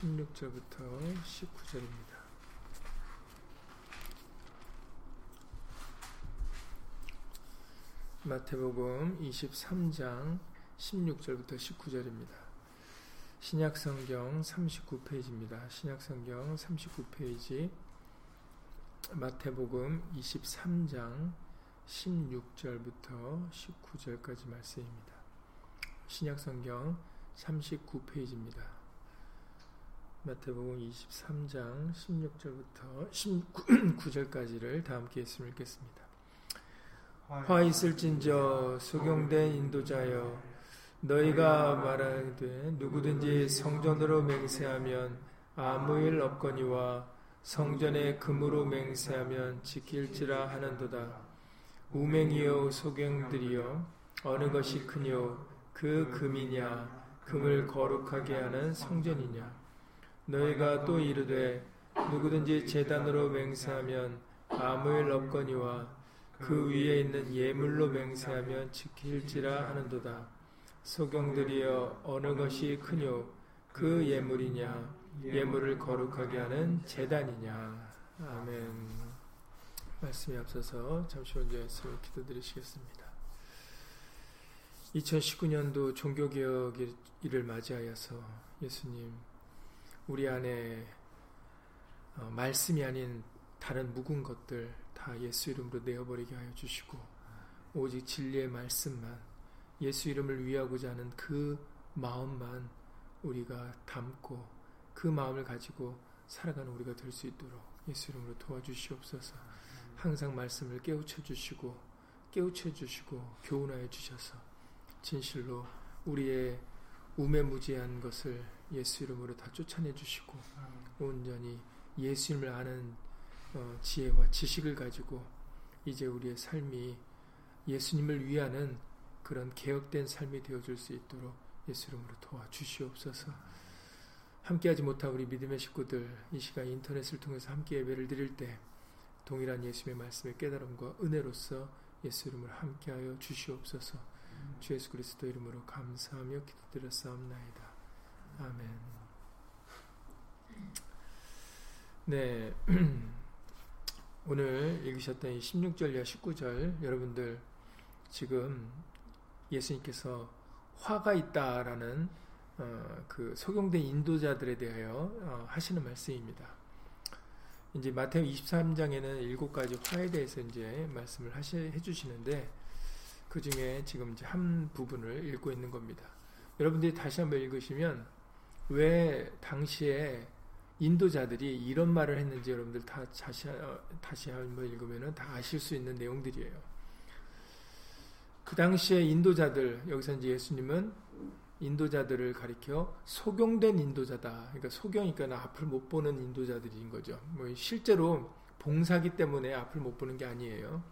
16절부터 19절입니다. 마태복음 23장 16절부터 19절입니다. 신약성경 39페이지입니다. 신약성경 39페이지 마태복음 23장 16절부터 19절까지 말씀입니다. 신약성경 39페이지입니다. 마태복음 23장 16절부터 19절까지를 다 함께 예수님 읽겠습니다. 화 있을진저 소경된 인도자여 너희가 말하되 누구든지 성전으로 맹세하면 아무 일 없거니와 성전에 금으로 맹세하면 지킬지라 하는도다. 우맹이여 소경들이여 어느 것이 크뇨 그 금이냐 금을 거룩하게 하는 성전이냐 너희가 또 이르되 누구든지 재단으로 맹세하면 아무 일 없거니와 그 위에 있는 예물로 맹세하면 지킬지라 하는도다. 소경들이여 어느 것이 크뇨 그 예물이냐 예물을 거룩하게 하는 재단이냐 아멘 말씀이 앞서서 잠시 먼저 기도드리시겠습니다. 2019년도 종교개혁 일을 맞이하여서 예수님 우리 안에 어, 말씀이 아닌 다른 묵은 것들 다 예수 이름으로 내어버리게 하여 주시고 오직 진리의 말씀만 예수 이름을 위하고자 하는 그 마음만 우리가 담고 그 마음을 가지고 살아가는 우리가 될 수 있도록 예수 이름으로 도와주시옵소서. 항상 말씀을 깨우쳐 주시고 깨우쳐 주시고 교훈하여 주셔서 진실로 우리의 우매무지한 것을 예수 이름으로 다 쫓아내 주시고 온전히 예수님을 아는 어, 지혜와 지식을 가지고 이제 우리의 삶이 예수님을 위하는 그런 개혁된 삶이 되어줄 수 있도록 예수 이름으로 도와주시옵소서. 함께하지 못한 우리 믿음의 식구들 이 시간 인터넷을 통해서 함께 예배를 드릴 때 동일한 예수의 말씀의 깨달음과 은혜로서 예수 이름으로 함께하여 주시옵소서. 주 예수 그리스도 이름으로 감사하며 기도드렸사옵나이다. 아멘. 네. 오늘 읽으셨던 이 16절 이하 19절 여러분들 지금 예수님께서 화가 있다라는 어, 그 소경된 인도자들에 대하여 어, 하시는 말씀입니다. 이제 마태오 23장에는 일곱 가지 화에 대해서 이제 말씀을 하시, 해주시는데 그 중에 지금 이제 한 부분을 읽고 있는 겁니다. 여러분들이 다시 한번 읽으시면 왜 당시에 인도자들이 이런 말을 했는지 여러분들 다 다시, 어, 다시 한번 읽으면 다 아실 수 있는 내용들이에요. 그 당시에 인도자들, 여기서 이제 예수님은 인도자들을 가리켜 소경된 인도자다. 그러니까 소경이니까 앞을 못 보는 인도자들인 거죠. 뭐 실제로 봉사기 때문에 앞을 못 보는 게 아니에요.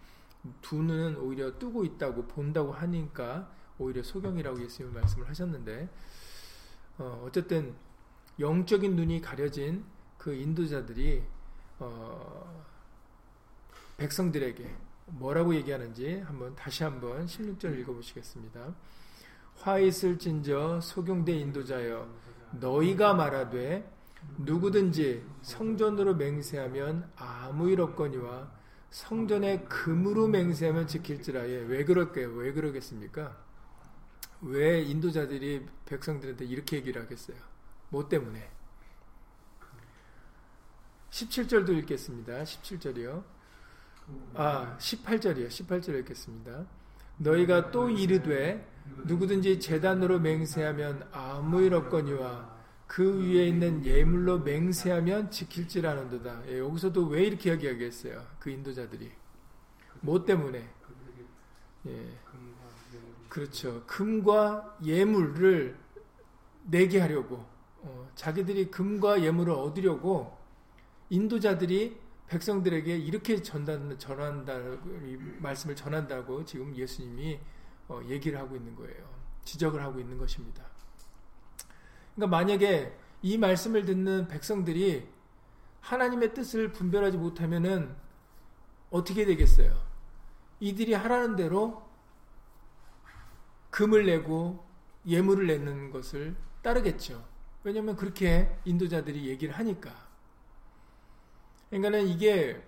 두 눈은 오히려 뜨고 있다고 본다고 하니까 오히려 소경이라고 예수님 말씀을 하셨는데 어, 어쨌든 영적인 눈이 가려진 그 인도자들이 어, 백성들에게 뭐라고 얘기하는지 한번 다시 한번 16절 읽어보시겠습니다. 화 있을진저 소경대 인도자여 너희가 말하되 누구든지 성전으로 맹세하면 아무 일 없거니와 성전에 금으로 맹세하면 지킬지라 예, 왜 그럴까요? 왜 그러겠습니까? 왜 인도자들이 백성들한테 이렇게 얘기를 하겠어요? 뭐 때문에? 17절도 읽겠습니다. 17절이요. 아, 18절이요. 18절 읽겠습니다. 너희가 또 이르되 누구든지 재단으로 맹세하면 아무 일 없거니와 그 위에 있는 예물로 맹세하면 지킬지라는도다. 예, 여기서도 왜 이렇게 이야기하겠어요? 그 인도자들이 뭐 때문에? 예, 그렇죠. 금과 예물을 내게 하려고 어, 자기들이 금과 예물을 얻으려고 인도자들이 백성들에게 이렇게 전단, 전한다, 말씀을 전한다고 지금 예수님이 어, 얘기를 하고 있는 거예요. 지적을 하고 있는 것입니다. 그러니까 만약에 이 말씀을 듣는 백성들이 하나님의 뜻을 분별하지 못하면은 어떻게 되겠어요? 이들이 하라는 대로 금을 내고 예물을 내는 것을 따르겠죠. 왜냐하면 그렇게 인도자들이 얘기를 하니까. 그러니까는 이게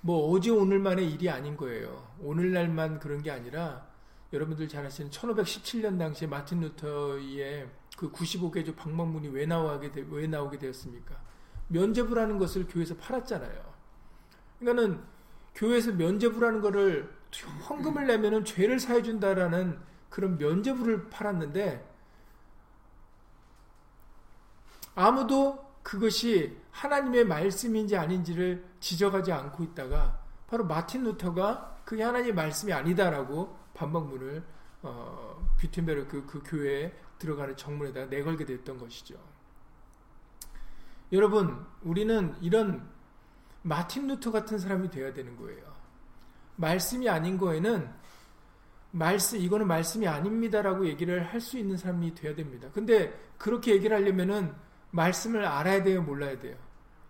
뭐 어제 오늘만의 일이 아닌 거예요. 오늘날만 그런 게 아니라 여러분들 잘 아시는 1517년 당시에 마틴 루터의 그 95개조 방법문이 왜 나오게 되, 왜 나오게 되었습니까? 면제부라는 것을 교회에서 팔았잖아요. 그러니까는 교회에서 면제부라는 것을 헌금을 내면은 죄를 사해 준다라는 그런 면제부를 팔았는데 아무도 그것이 하나님의 말씀인지 아닌지를 지적하지 않고 있다가 바로 마틴 루터가 그게 하나님의 말씀이 아니다라고 반박문을 어, 비텐베르크 그 교회에 들어가는 정문에다 내걸게 됐던 것이죠. 여러분, 우리는 이런 마틴 루터 같은 사람이 되어야 되는 거예요. 말씀이 아닌 거에는 말씀 이거는 말씀이 아닙니다라고 얘기를 할 수 있는 사람이 되어야 됩니다. 근데 그렇게 얘기를 하려면은 말씀을 알아야 돼요, 몰라야 돼요.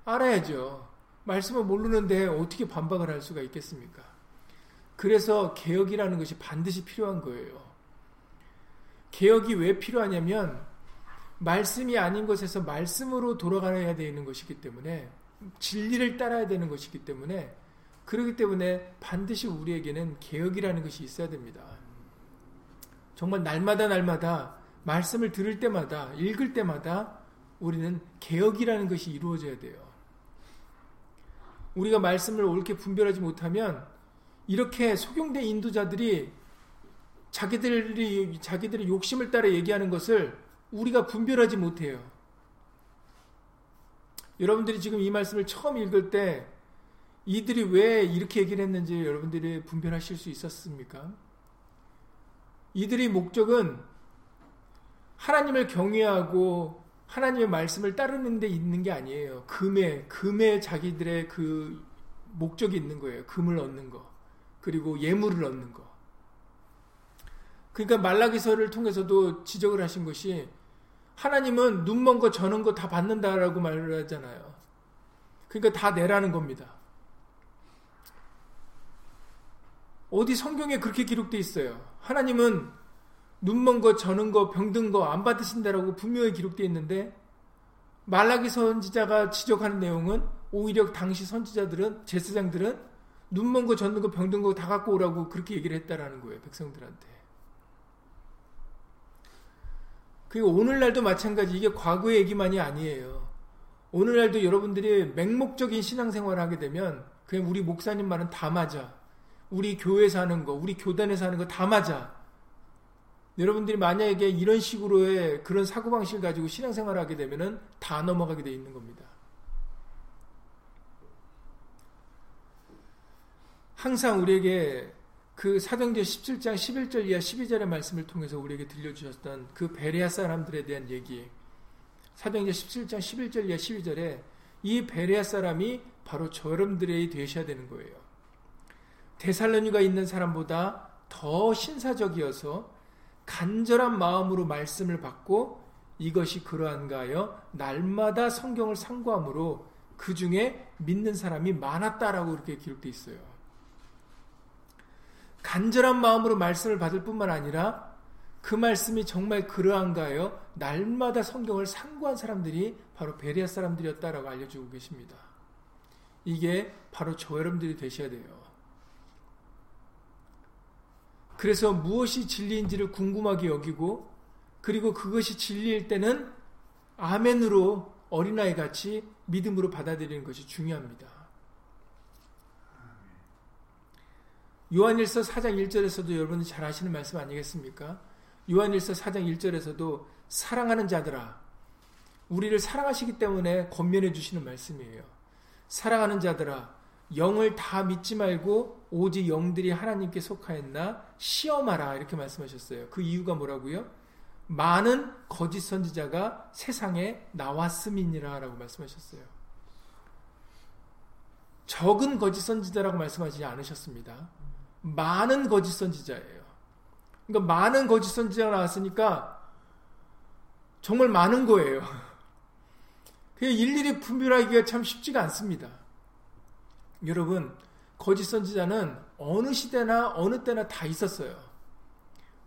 알아야죠. 말씀을 모르는데 어떻게 반박을 할 수가 있겠습니까? 그래서 개혁이라는 것이 반드시 필요한 거예요. 개혁이 왜 필요하냐면 말씀이 아닌 것에서 말씀으로 돌아가야 되는 것이기 때문에 진리를 따라야 되는 것이기 때문에 그렇기 때문에 반드시 우리에게는 개혁이라는 것이 있어야 됩니다. 정말 날마다 날마다 말씀을 들을 때마다 읽을 때마다 우리는 개혁이라는 것이 이루어져야 돼요. 우리가 말씀을 옳게 분별하지 못하면 이렇게 속용된 인도자들이 자기들이 자기들의 욕심을 따라 얘기하는 것을 우리가 분별하지 못해요. 여러분들이 지금 이 말씀을 처음 읽을 때 이들이 왜 이렇게 얘기를 했는지 여러분들이 분별하실 수 있었습니까? 이들의 목적은 하나님을 경외하고 하나님의 말씀을 따르는 데 있는 게 아니에요. 금에, 금에 자기들의 그 목적이 있는 거예요. 금을 얻는 거. 그리고 예물을 얻는 거. 그러니까 말라기서를 통해서도 지적을 하신 것이 하나님은 눈먼 거 저는 거 다 받는다라고 말을 하잖아요. 그러니까 다 내라는 겁니다. 어디 성경에 그렇게 기록되어 있어요. 하나님은 눈먼 거, 저는 거, 병든 거 안 받으신다라고 분명히 기록되어 있는데 말라기 선지자가 지적하는 내용은 오히려 당시 선지자들은 제사장들은 눈먼 거, 젖는 거, 병든 거 다 갖고 오라고 그렇게 얘기를 했다라는 거예요. 백성들한테. 그리고 오늘날도 마찬가지 이게 과거의 얘기만이 아니에요. 오늘날도 여러분들이 맹목적인 신앙생활을 하게 되면 그냥 우리 목사님 말은 다 맞아. 우리 교회에서 하는 거, 우리 교단에서 하는 거 다 맞아. 여러분들이 만약에 이런 식으로의 그런 사고방식을 가지고 신앙생활을 하게 되면은 다 넘어가게 돼 있는 겁니다. 항상 우리에게 그 사도행전 17장 11절 이하 12절의 말씀을 통해서 우리에게 들려주셨던 그 베레아 사람들에 대한 얘기 사도행전 17장 11절 이하 12절에 이 베레아 사람이 바로 저 여러분들이 되셔야 되는 거예요. 데살로니가 있는 사람보다 더 신사적이어서 간절한 마음으로 말씀을 받고 이것이 그러한가 하여 날마다 성경을 상고함으로 그 중에 믿는 사람이 많았다라고 이렇게 기록되어 있어요. 간절한 마음으로 말씀을 받을 뿐만 아니라 그 말씀이 정말 그러한가요? 날마다 성경을 상고한 사람들이 바로 베리아 사람들이었다라고 알려주고 계십니다. 이게 바로 저 여러분들이 되셔야 돼요. 그래서 무엇이 진리인지를 궁금하게 여기고 그리고 그것이 진리일 때는 아멘으로 어린아이 같이 믿음으로 받아들이는 것이 중요합니다. 요한일서 4장 1절에서도 여러분이 잘 아시는 말씀 아니겠습니까? 요한일서 4장 1절에서도 사랑하는 자들아 우리를 사랑하시기 때문에 권면해 주시는 말씀이에요. 사랑하는 자들아 영을 다 믿지 말고 오직 영들이 하나님께 속하였나 시험하라 이렇게 말씀하셨어요. 그 이유가 뭐라고요? 많은 거짓 선지자가 세상에 나왔음이니라라고 말씀하셨어요. 적은 거짓 선지자라고 말씀하지 않으셨습니다. 많은 거짓 선지자예요. 그러니까 많은 거짓 선지자가 나왔으니까 정말 많은 거예요. 그 일일이 분별하기가 참 쉽지가 않습니다. 여러분, 거짓 선지자는 어느 시대나 어느 때나 다 있었어요.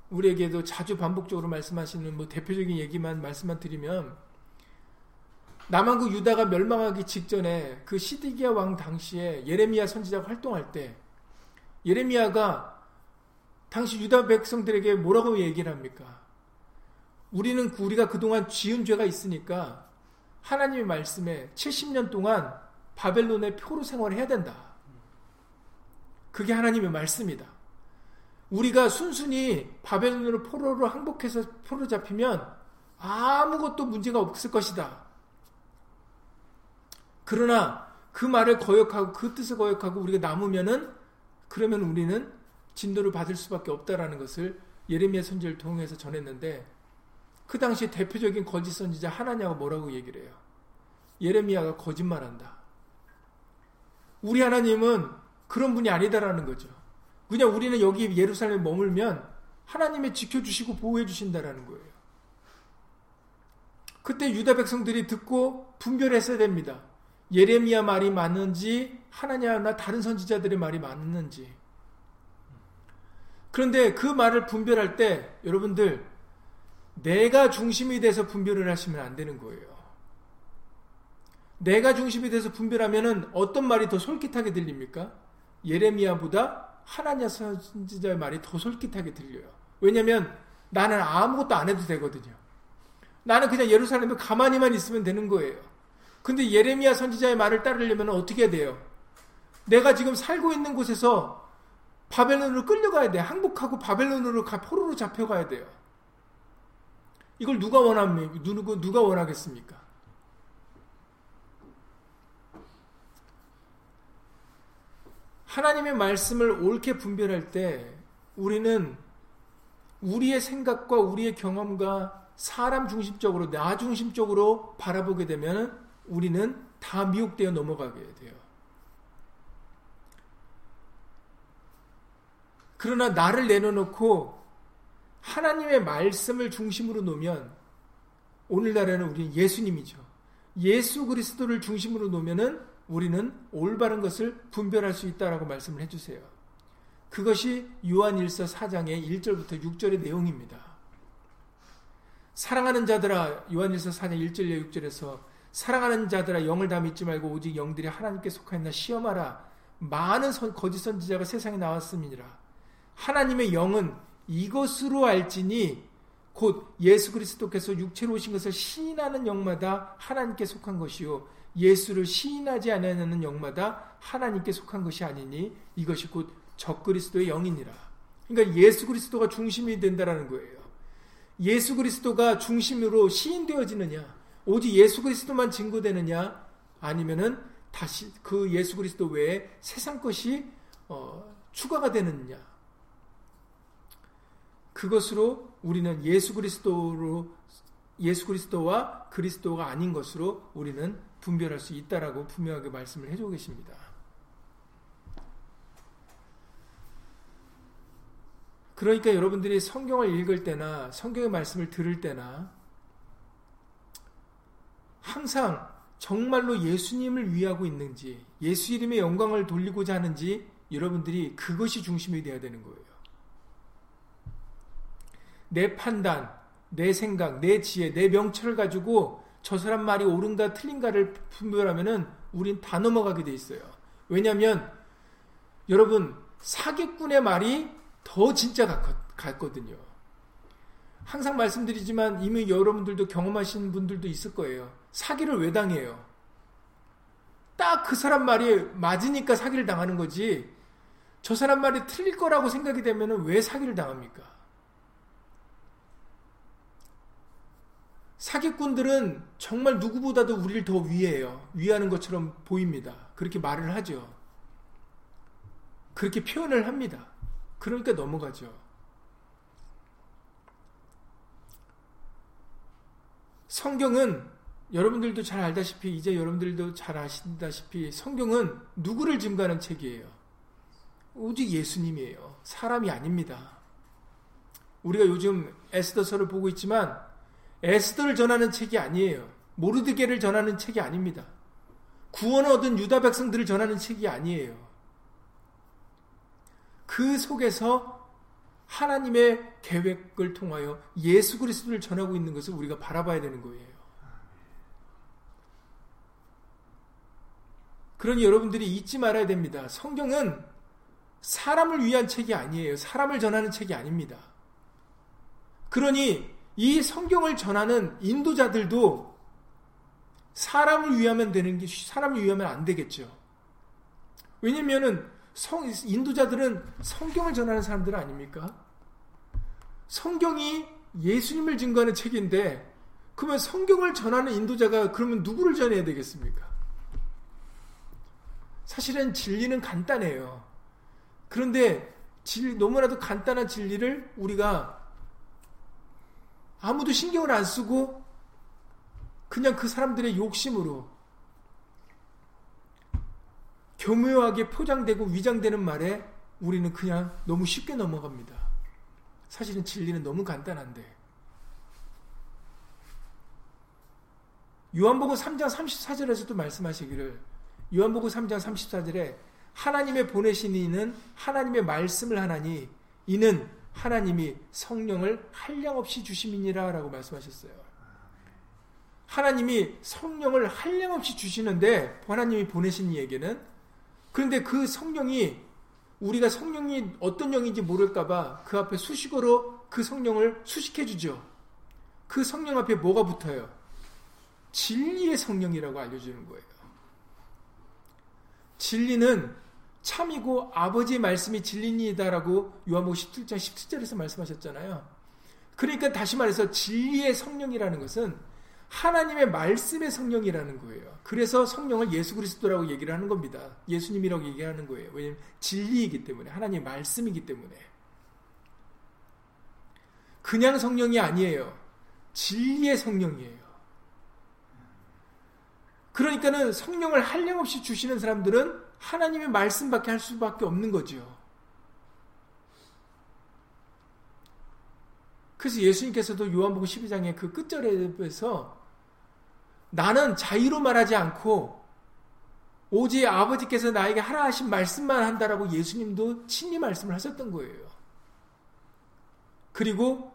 우리에게도 자주 반복적으로 말씀하시는 뭐 대표적인 얘기만 말씀만 드리면 남한국 유다가 멸망하기 직전에 그 시디기야 왕 당시에 예레미야 선지자가 활동할 때 예레미야가 당시 유다 백성들에게 뭐라고 얘기를 합니까? 우리는 우리가 그동안 지은 죄가 있으니까 하나님의 말씀에 70년 동안 바벨론의 표로 생활을 해야 된다. 그게 하나님의 말씀이다. 우리가 순순히 바벨론으로 포로로 항복해서 표로 잡히면 아무것도 문제가 없을 것이다. 그러나 그 말을 거역하고 그 뜻을 거역하고 우리가 남으면은 그러면 우리는 진도를 받을 수밖에 없다라는 것을 예레미야 선지를 통해서 전했는데 그 당시 대표적인 거짓 선지자 하나냐가 뭐라고 얘기를 해요. 예레미야가 거짓말한다. 우리 하나님은 그런 분이 아니다라는 거죠. 그냥 우리는 여기 예루살렘에 머물면 하나님이 지켜주시고 보호해주신다라는 거예요. 그때 유다 백성들이 듣고 분별했어야 됩니다. 예레미야 말이 맞는지 하나냐나 다른 선지자들의 말이 맞는지. 그런데 그 말을 분별할 때 여러분들 내가 중심이 돼서 분별을 하시면 안 되는 거예요. 내가 중심이 돼서 분별하면은 어떤 말이 더 솔깃하게 들립니까? 예레미야보다 하나냐 선지자의 말이 더 솔깃하게 들려요. 왜냐면 나는 아무것도 안 해도 되거든요. 나는 그냥 예루살렘에 가만히만 있으면 되는 거예요. 근데 예레미야 선지자의 말을 따르려면 어떻게 돼요? 내가 지금 살고 있는 곳에서 바벨론으로 끌려가야 돼. 항복하고 바벨론으로 가 포로로 잡혀가야 돼요. 이걸 누가 원합니까? 누가 원하겠습니까? 하나님의 말씀을 옳게 분별할 때 우리는 우리의 생각과 우리의 경험과 사람 중심적으로 나 중심적으로 바라보게 되면 우리는 다 미혹되어 넘어가게 돼요. 그러나 나를 내려놓고 하나님의 말씀을 중심으로 놓으면 오늘날에는 우리는 예수님이죠. 예수 그리스도를 중심으로 놓으면은 우리는 올바른 것을 분별할 수 있다라고 말씀을 해주세요. 그것이 요한일서 4장의 1절부터 6절의 내용입니다. 사랑하는 자들아 요한일서 4장 1절 6절에서 사랑하는 자들아 영을 다 믿지 말고 오직 영들이 하나님께 속하였나 시험하라. 많은 선, 거짓 선지자가 세상에 나왔음이니라. 하나님의 영은 이것으로 알지니 곧 예수 그리스도께서 육체로 오신 것을 시인하는 영마다 하나님께 속한 것이요 예수를 시인하지 않는 영마다 하나님께 속한 것이 아니니 이것이 곧 적그리스도의 영이니라. 그러니까 예수 그리스도가 중심이 된다라는 거예요. 예수 그리스도가 중심으로 시인되어지느냐? 오직 예수 그리스도만 증거되느냐 아니면은 다시 그 예수 그리스도 외에 세상 것이 어, 추가가 되느냐 그것으로 우리는 예수 그리스도로 예수 그리스도와 그리스도가 아닌 것으로 우리는 분별할 수 있다라고 분명하게 말씀을 해주고 계십니다. 그러니까 여러분들이 성경을 읽을 때나 성경의 말씀을 들을 때나 항상 정말로 예수님을 위하고 있는지, 예수 이름의 영광을 돌리고자 하는지 여러분들이 그것이 중심이 되어야 되는 거예요. 내 판단, 내 생각, 내 지혜, 내 명철을 가지고 저 사람 말이 옳은가 틀린가를 분별하면은 우린 다 넘어가게 돼 있어요. 왜냐하면 여러분 사기꾼의 말이 더 진짜 같거든요. 항상 말씀드리지만 이미 여러분들도 경험하신 분들도 있을 거예요. 사기를 왜 당해요? 딱 그 사람 말이 맞으니까 사기를 당하는 거지. 저 사람 말이 틀릴 거라고 생각이 되면 왜 사기를 당합니까? 사기꾼들은 정말 누구보다도 우리를 더 위해요. 위하는 것처럼 보입니다. 그렇게 말을 하죠. 그렇게 표현을 합니다. 그러니까 넘어가죠. 성경은 여러분들도 잘 알다시피 이제 여러분들도 잘 아신다시피 성경은 누구를 증거하는 책이에요. 오직 예수님이에요. 사람이 아닙니다. 우리가 요즘 에스더서를 보고 있지만 에스더를 전하는 책이 아니에요. 모르드게를 전하는 책이 아닙니다. 구원을 얻은 유다 백성들을 전하는 책이 아니에요. 그 속에서 하나님의 계획을 통하여 예수 그리스도를 전하고 있는 것을 우리가 바라봐야 되는 거예요. 그러니 여러분들이 잊지 말아야 됩니다. 성경은 사람을 위한 책이 아니에요. 사람을 전하는 책이 아닙니다. 그러니 이 성경을 전하는 인도자들도 사람을 위하면 되는 게 사람을 위하면 안 되겠죠. 왜냐면은 성, 인도자들은 성경을 전하는 사람들 아닙니까? 성경이 예수님을 증거하는 책인데 그러면 성경을 전하는 인도자가 그러면 누구를 전해야 되겠습니까? 사실은 진리는 간단해요. 그런데 진리, 너무나도 간단한 진리를 우리가 아무도 신경을 안 쓰고 그냥 그 사람들의 욕심으로 교묘하게 포장되고 위장되는 말에 우리는 그냥 너무 쉽게 넘어갑니다. 사실은 진리는 너무 간단한데. 요한복음 3장 34절에서도 말씀하시기를 요한복음 3장 34절에 하나님의 보내신 이는 하나님의 말씀을 하나니 이는 하나님이 성령을 한량없이 주심이니라 라고 말씀하셨어요. 하나님이 성령을 한량없이 주시는데 하나님이 보내신 이에게는 그런데 그 성령이 우리가 성령이 어떤 영인지 모를까봐 그 앞에 수식어로 그 성령을 수식해 주죠. 그 성령 앞에 뭐가 붙어요? 진리의 성령이라고 알려주는 거예요. 진리는 참이고 아버지의 말씀이 진리니다라고 요한복음 17장 17절에서 말씀하셨잖아요. 그러니까 다시 말해서 진리의 성령이라는 것은 하나님의 말씀의 성령이라는 거예요. 그래서 성령을 예수 그리스도라고 얘기를 하는 겁니다. 예수님이라고 얘기하는 거예요. 왜냐하면 진리이기 때문에 하나님의 말씀이기 때문에 그냥 성령이 아니에요. 진리의 성령이에요. 그러니까는 성령을 한량없이 주시는 사람들은 하나님의 말씀밖에 할 수밖에 없는 거죠. 그래서 예수님께서도 요한복음 12장의 그 끝절에서 나는 자유로 말하지 않고 오직 아버지께서 나에게 하라 하신 말씀만 한다라고 예수님도 친히 말씀을 하셨던 거예요. 그리고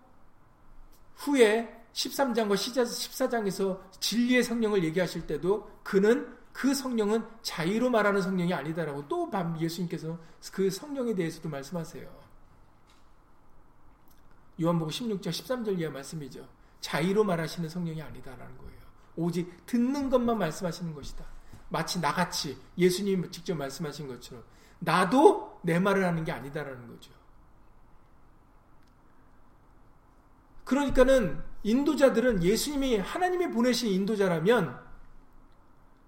후에 13장과 14장에서 진리의 성령을 얘기하실 때도 그는 그 성령은 자유로 말하는 성령이 아니다라고 또 예수님께서 그 성령에 대해서도 말씀하세요. 요한복음 16장 13절 이하 말씀이죠. 자유로 말하시는 성령이 아니다라는 거예요. 오직 듣는 것만 말씀하시는 것이다. 마치 나같이 예수님 직접 말씀하신 것처럼 나도 내 말을 하는 게 아니다라는 거죠. 그러니까는 인도자들은 예수님이 하나님이 보내신 인도자라면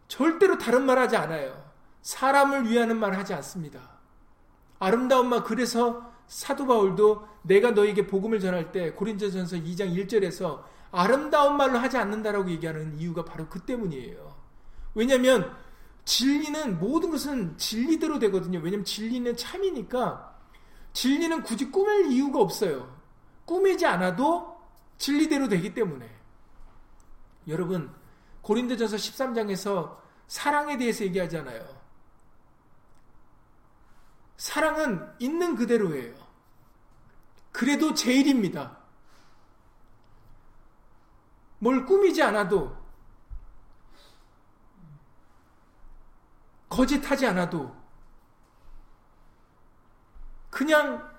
절대로 다른 말 하지 않아요. 사람을 위하는 말 하지 않습니다. 아름다운 말 그래서 사도 바울도 내가 너에게 복음을 전할 때 고린도전서 2장 1절에서 아름다운 말로 하지 않는다라고 얘기하는 이유가 바로 그 때문이에요. 왜냐하면 진리는 모든 것은 진리대로 되거든요. 왜냐하면 진리는 참이니까 진리는 굳이 꾸밀 이유가 없어요. 꾸미지 않아도 진리대로 되기 때문에. 여러분 고린도전서 13장에서 사랑에 대해서 얘기하잖아요. 사랑은 있는 그대로예요. 그래도 제일입니다. 뭘 꾸미지 않아도 거짓하지 않아도 그냥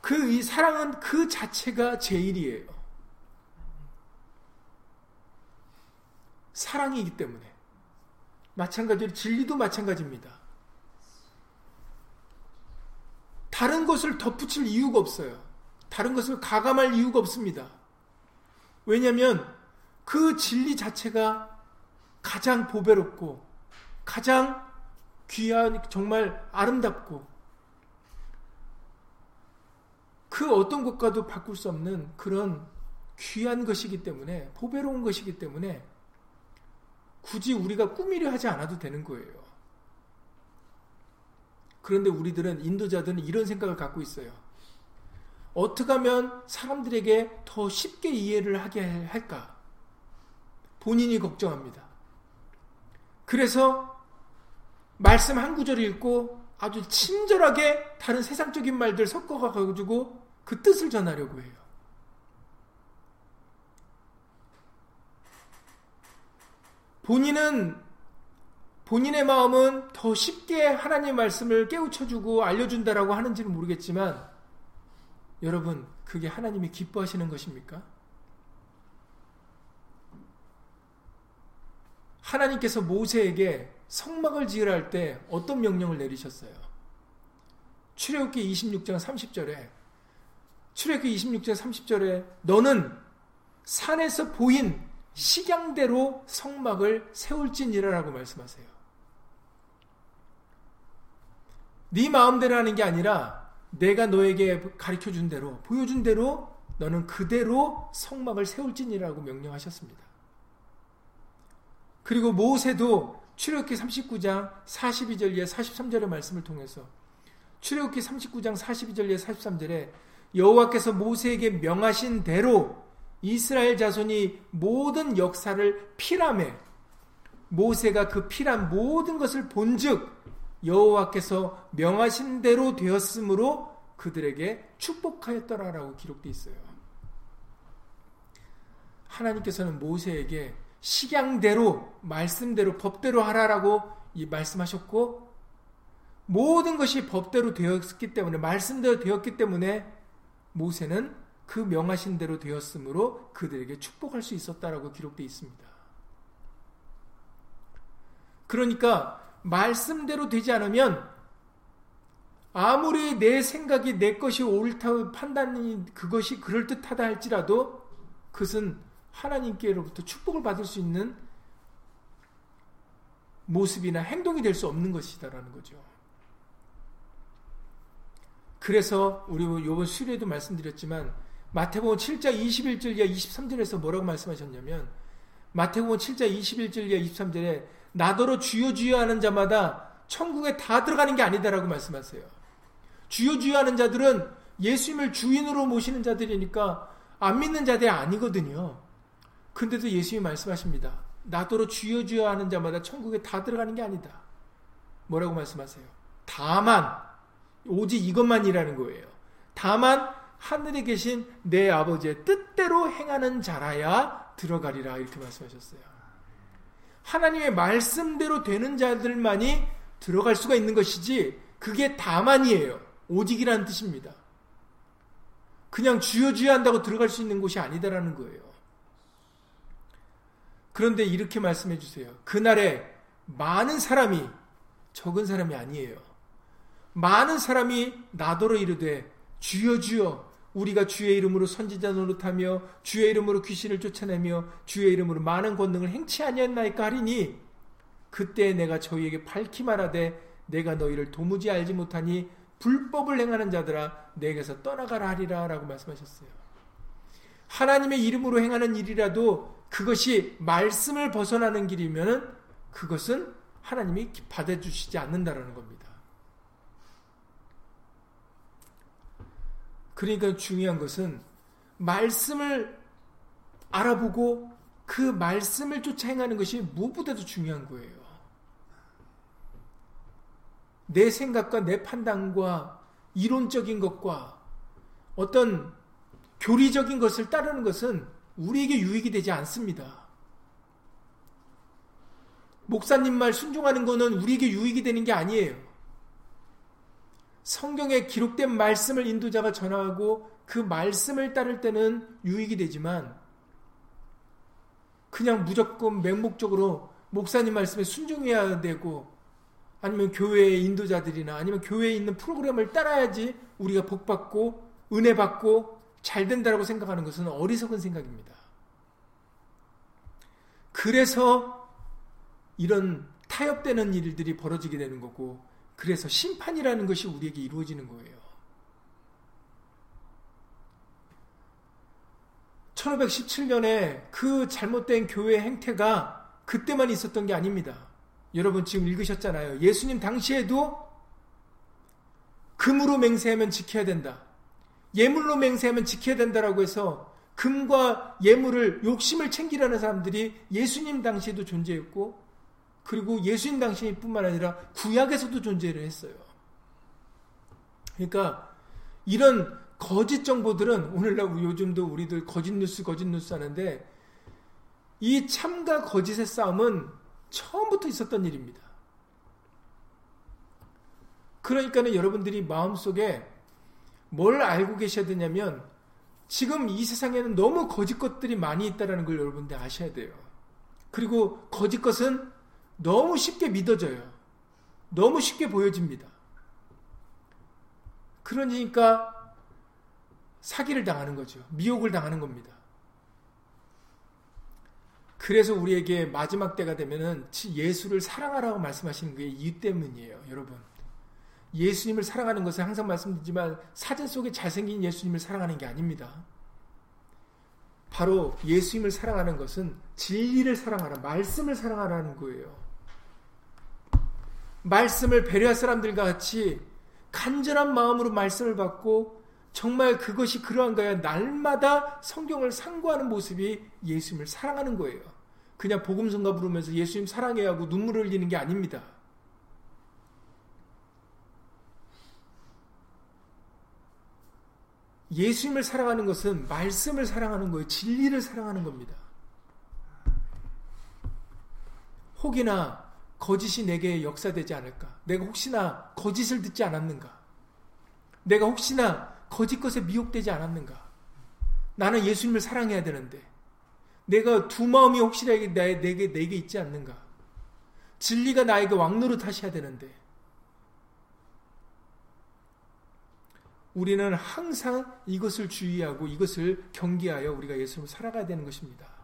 그 이 사랑은 그 자체가 제일이에요. 사랑이기 때문에 마찬가지로 진리도 마찬가지입니다. 다른 것을 덧붙일 이유가 없어요. 다른 것을 가감할 이유가 없습니다. 왜냐하면 그 진리 자체가 가장 보배롭고 가장 귀한 정말 아름답고 그 어떤 것과도 바꿀 수 없는 그런 귀한 것이기 때문에 보배로운 것이기 때문에 굳이 우리가 꾸미려 하지 않아도 되는 거예요. 그런데 우리들은 인도자들은 이런 생각을 갖고 있어요. 어떻게 하면 사람들에게 더 쉽게 이해를 하게 할까? 본인이 걱정합니다. 그래서 말씀 한 구절 읽고 아주 친절하게 다른 세상적인 말들 섞어가지고 그 뜻을 전하려고 해요. 본인은 본인의 마음은 더 쉽게 하나님 말씀을 깨우쳐주고 알려준다라고 하는지는 모르겠지만 여러분 그게 하나님이 기뻐하시는 것입니까? 하나님께서 모세에게 성막을 지으라 할 때 어떤 명령을 내리셨어요? 출애굽기 26장 30절에 출애굽기 26장 30절에 너는 산에서 보인 식양대로 성막을 세울지니라라고 말씀하세요. 네 마음대로 하는 게 아니라 내가 너에게 가르쳐 준 대로 보여준 대로 너는 그대로 성막을 세울지니라고 명령하셨습니다. 그리고 모세도 출애굽기 39장 42절 에 43절의 말씀을 통해서 출애굽기 39장 42절 에 43절에 여호와께서 모세에게 명하신 대로 이스라엘 자손이 모든 역사를 피람해 모세가 그 피란 모든 것을 본즉 여호와께서 명하신 대로 되었으므로 그들에게 축복하였더라라고 기록되어 있어요. 하나님께서는 모세에게 식양대로 말씀대로 법대로 하라라고 이 말씀하셨고 모든 것이 법대로 되었기 때문에 말씀대로 되었기 때문에 모세는 그 명하신 대로 되었으므로 그들에게 축복할 수 있었다라고 기록되어 있습니다. 그러니까 말씀대로 되지 않으면 아무리 내 생각이 내 것이 옳다고 판단이 그것이 그럴듯하다 할지라도 그것은 하나님께로부터 축복을 받을 수 있는 모습이나 행동이 될 수 없는 것이다라는 거죠. 그래서 우리 요번 수례도 말씀드렸지만 마태복음 7장 21절 이하 23절에서 뭐라고 말씀하셨냐면 마태복음 7장 21절 이하 23절에 나더러 주여 주여 하는 자마다 천국에 다 들어가는 게 아니다라고 말씀하세요. 주여 주여 하는 자들은 예수님을 주인으로 모시는 자들이니까 안 믿는 자들이 아니거든요. 근데도 예수님이 말씀하십니다. 나더러 주여 주여 하는 자마다 천국에 다 들어가는 게 아니다. 뭐라고 말씀하세요? 다만 오직 이것만이라는 거예요. 다만 하늘에 계신 내 아버지의 뜻대로 행하는 자라야 들어가리라 이렇게 말씀하셨어요. 하나님의 말씀대로 되는 자들만이 들어갈 수가 있는 것이지 그게 다만이에요. 오직이라는 뜻입니다. 그냥 주여 주여 한다고 들어갈 수 있는 곳이 아니다라는 거예요. 그런데 이렇게 말씀해 주세요. 그날에 많은 사람이 적은 사람이 아니에요. 많은 사람이 나더러 이르되 주여 주여 우리가 주의 이름으로 선지자 노릇하며 주의 이름으로 귀신을 쫓아내며 주의 이름으로 많은 권능을 행치 아니했나이까 하리니 그때 내가 저희에게 밝히 말하되 내가 너희를 도무지 알지 못하니 불법을 행하는 자들아 내게서 떠나가라 하리라 라고 말씀하셨어요. 하나님의 이름으로 행하는 일이라도 그것이 말씀을 벗어나는 길이면 그것은 하나님이 받아주시지 않는다라는 겁니다. 그러니까 중요한 것은 말씀을 알아보고 그 말씀을 쫓아 행하는 것이 무엇보다도 중요한 거예요. 내 생각과 내 판단과 이론적인 것과 어떤 교리적인 것을 따르는 것은 우리에게 유익이 되지 않습니다. 목사님 말 순종하는 것은 우리에게 유익이 되는 게 아니에요. 성경에 기록된 말씀을 인도자가 전하고 그 말씀을 따를 때는 유익이 되지만 그냥 무조건 맹목적으로 목사님 말씀에 순종해야 되고 아니면 교회의 인도자들이나 아니면 교회에 있는 프로그램을 따라야지 우리가 복 받고 은혜 받고 잘 된다라고 생각하는 것은 어리석은 생각입니다. 그래서 이런 타협되는 일들이 벌어지게 되는 거고 그래서 심판이라는 것이 우리에게 이루어지는 거예요. 1517년에 그 잘못된 교회 행태가 그때만 있었던 게 아닙니다. 여러분 지금 읽으셨잖아요. 예수님 당시에도 금으로 맹세하면 지켜야 된다. 예물로 맹세하면 지켜야 된다라고 해서 금과 예물을 욕심을 챙기려는 사람들이 예수님 당시에도 존재했고 그리고 예수님 당시뿐만 아니라 구약에서도 존재를 했어요. 그러니까 이런 거짓 정보들은 오늘날 요즘도 우리들 거짓 뉴스 거짓 뉴스 하는데 이 참과 거짓의 싸움은 처음부터 있었던 일입니다. 그러니까는 여러분들이 마음속에 뭘 알고 계셔야 되냐면 지금 이 세상에는 너무 거짓 것들이 많이 있다는 걸 여러분들 아셔야 돼요. 그리고 거짓 것은 너무 쉽게 믿어져요. 너무 쉽게 보여집니다. 그러니까 사기를 당하는 거죠. 미혹을 당하는 겁니다. 그래서 우리에게 마지막 때가 되면은 예수를 사랑하라고 말씀하시는 게 이유 때문이에요, 여러분. 예수님을 사랑하는 것은 항상 말씀드리지만 사진 속에 잘생긴 예수님을 사랑하는 게 아닙니다. 바로 예수님을 사랑하는 것은 진리를 사랑하라, 말씀을 사랑하라는 거예요. 말씀을 배려할 사람들과 같이 간절한 마음으로 말씀을 받고 정말 그것이 그러한가요? 날마다 성경을 상고하는 모습이 예수님을 사랑하는 거예요. 그냥 복음성가 부르면서 예수님 사랑해야 하고 눈물을 흘리는 게 아닙니다. 예수님을 사랑하는 것은 말씀을 사랑하는 거예요. 진리를 사랑하는 겁니다. 혹이나 거짓이 내게 역사되지 않을까? 내가 혹시나 거짓을 듣지 않았는가? 내가 혹시나 거짓 것에 미혹되지 않았는가? 나는 예수님을 사랑해야 되는데 내가 두 마음이 혹시나 내게 내게 있지 않는가? 진리가 나에게 왕노릇 하셔야 되는데 우리는 항상 이것을 주의하고 이것을 경계하여 우리가 예수님을 살아가야 되는 것입니다.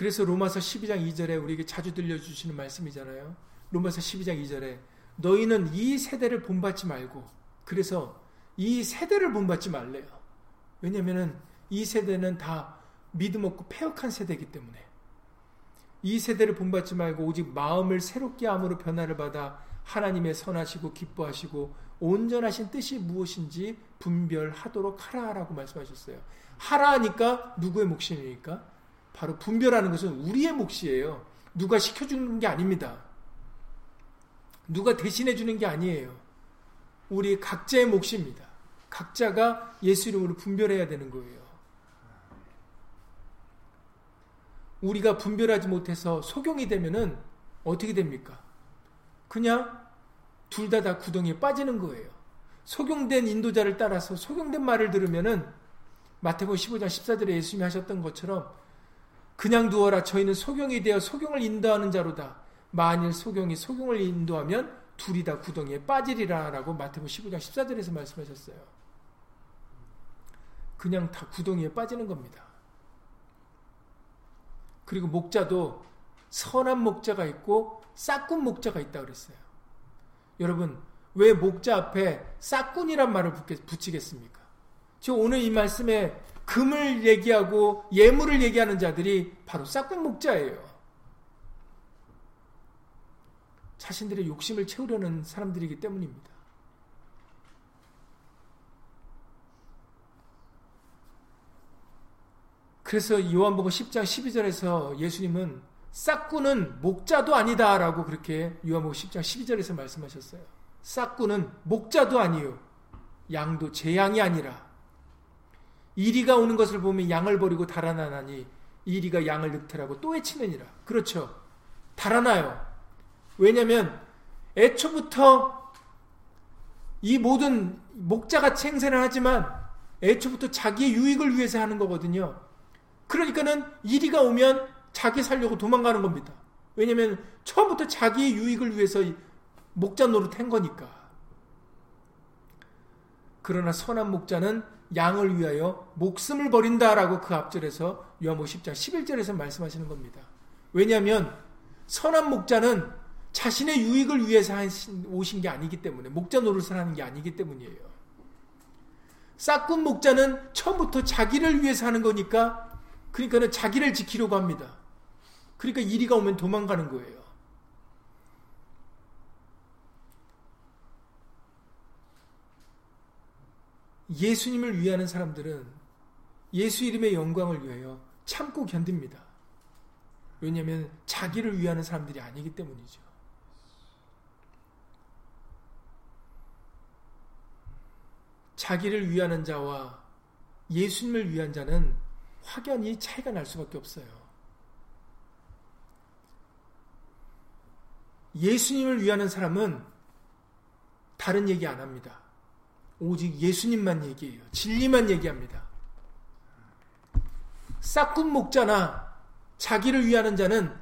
그래서 로마서 12장 2절에 우리에게 자주 들려주시는 말씀이잖아요. 로마서 12장 2절에 너희는 이 세대를 본받지 말고 그래서 이 세대를 본받지 말래요. 왜냐하면 이 세대는 다 믿음 없고 폐역한 세대이기 때문에 이 세대를 본받지 말고 오직 마음을 새롭게 함으로 변화를 받아 하나님의 선하시고 기뻐하시고 온전하신 뜻이 무엇인지 분별하도록 하라라고 말씀하셨어요. 하라 하니까 누구의 몫입니까? 바로 분별하는 것은 우리의 몫이에요. 누가 시켜주는 게 아닙니다. 누가 대신해 주는 게 아니에요. 우리 각자의 몫입니다. 각자가 예수 이름으로 분별해야 되는 거예요. 우리가 분별하지 못해서 소경이 되면은 어떻게 됩니까? 그냥 둘 다다 다 구덩이에 빠지는 거예요. 소경된 인도자를 따라서 소경된 말을 들으면은 마태복음 15장 14절에 예수님이 하셨던 것처럼 그냥 두어라 저희는 소경이 되어 소경을 인도하는 자로다. 만일 소경이 소경을 인도하면 둘이 다 구덩이에 빠지리라 라고 마태복음 15장 14절에서 말씀하셨어요. 그냥 다 구덩이에 빠지는 겁니다. 그리고 목자도 선한 목자가 있고 싹군 목자가 있다 그랬어요. 여러분, 왜 목자 앞에 싹군이란 말을 붙이겠습니까? 저 오늘 이 말씀에 금을 얘기하고 예물을 얘기하는 자들이 바로 싹군 목자예요. 자신들의 욕심을 채우려는 사람들이기 때문입니다. 그래서 요한복음 10장 12절에서 예수님은 싹구는 목자도 아니다라고 그렇게 요한복음 10장 12절에서 말씀하셨어요. 싹구는 목자도 아니요. 양도 제 양이 아니라 이리가 오는 것을 보면 양을 버리고 달아나나니 이리가 양을 늑탈하고 또 해치느니라. 그렇죠. 달아나요. 왜냐면 애초부터 이 모든 목자가 생생을 하지만 애초부터 자기의 유익을 위해서 하는 거거든요. 그러니까는 이리가 오면 자기 살려고 도망가는 겁니다. 왜냐면 처음부터 자기의 유익을 위해서 목자 노릇 한 거니까. 그러나 선한 목자는 양을 위하여 목숨을 버린다라고 그 앞절에서 요한복 10장 11절에서 말씀하시는 겁니다. 왜냐하면 선한 목자는 자신의 유익을 위해서 오신 게 아니기 때문에 목자 노릇을 하는 게 아니기 때문이에요. 싹군 목자는 처음부터 자기를 위해서 하는 거니까 그러니까는 자기를 지키려고 합니다. 그러니까 이리가 오면 도망가는 거예요. 예수님을 위하는 사람들은 예수 이름의 영광을 위하여 참고 견딥니다. 왜냐하면 자기를 위하는 사람들이 아니기 때문이죠. 자기를 위하는 자와 예수님을 위한 자는 확연히 차이가 날 수밖에 없어요. 예수님을 위하는 사람은 다른 얘기 안 합니다. 오직 예수님만 얘기해요. 진리만 얘기합니다. 싹군 목자나 자기를 위하는 자는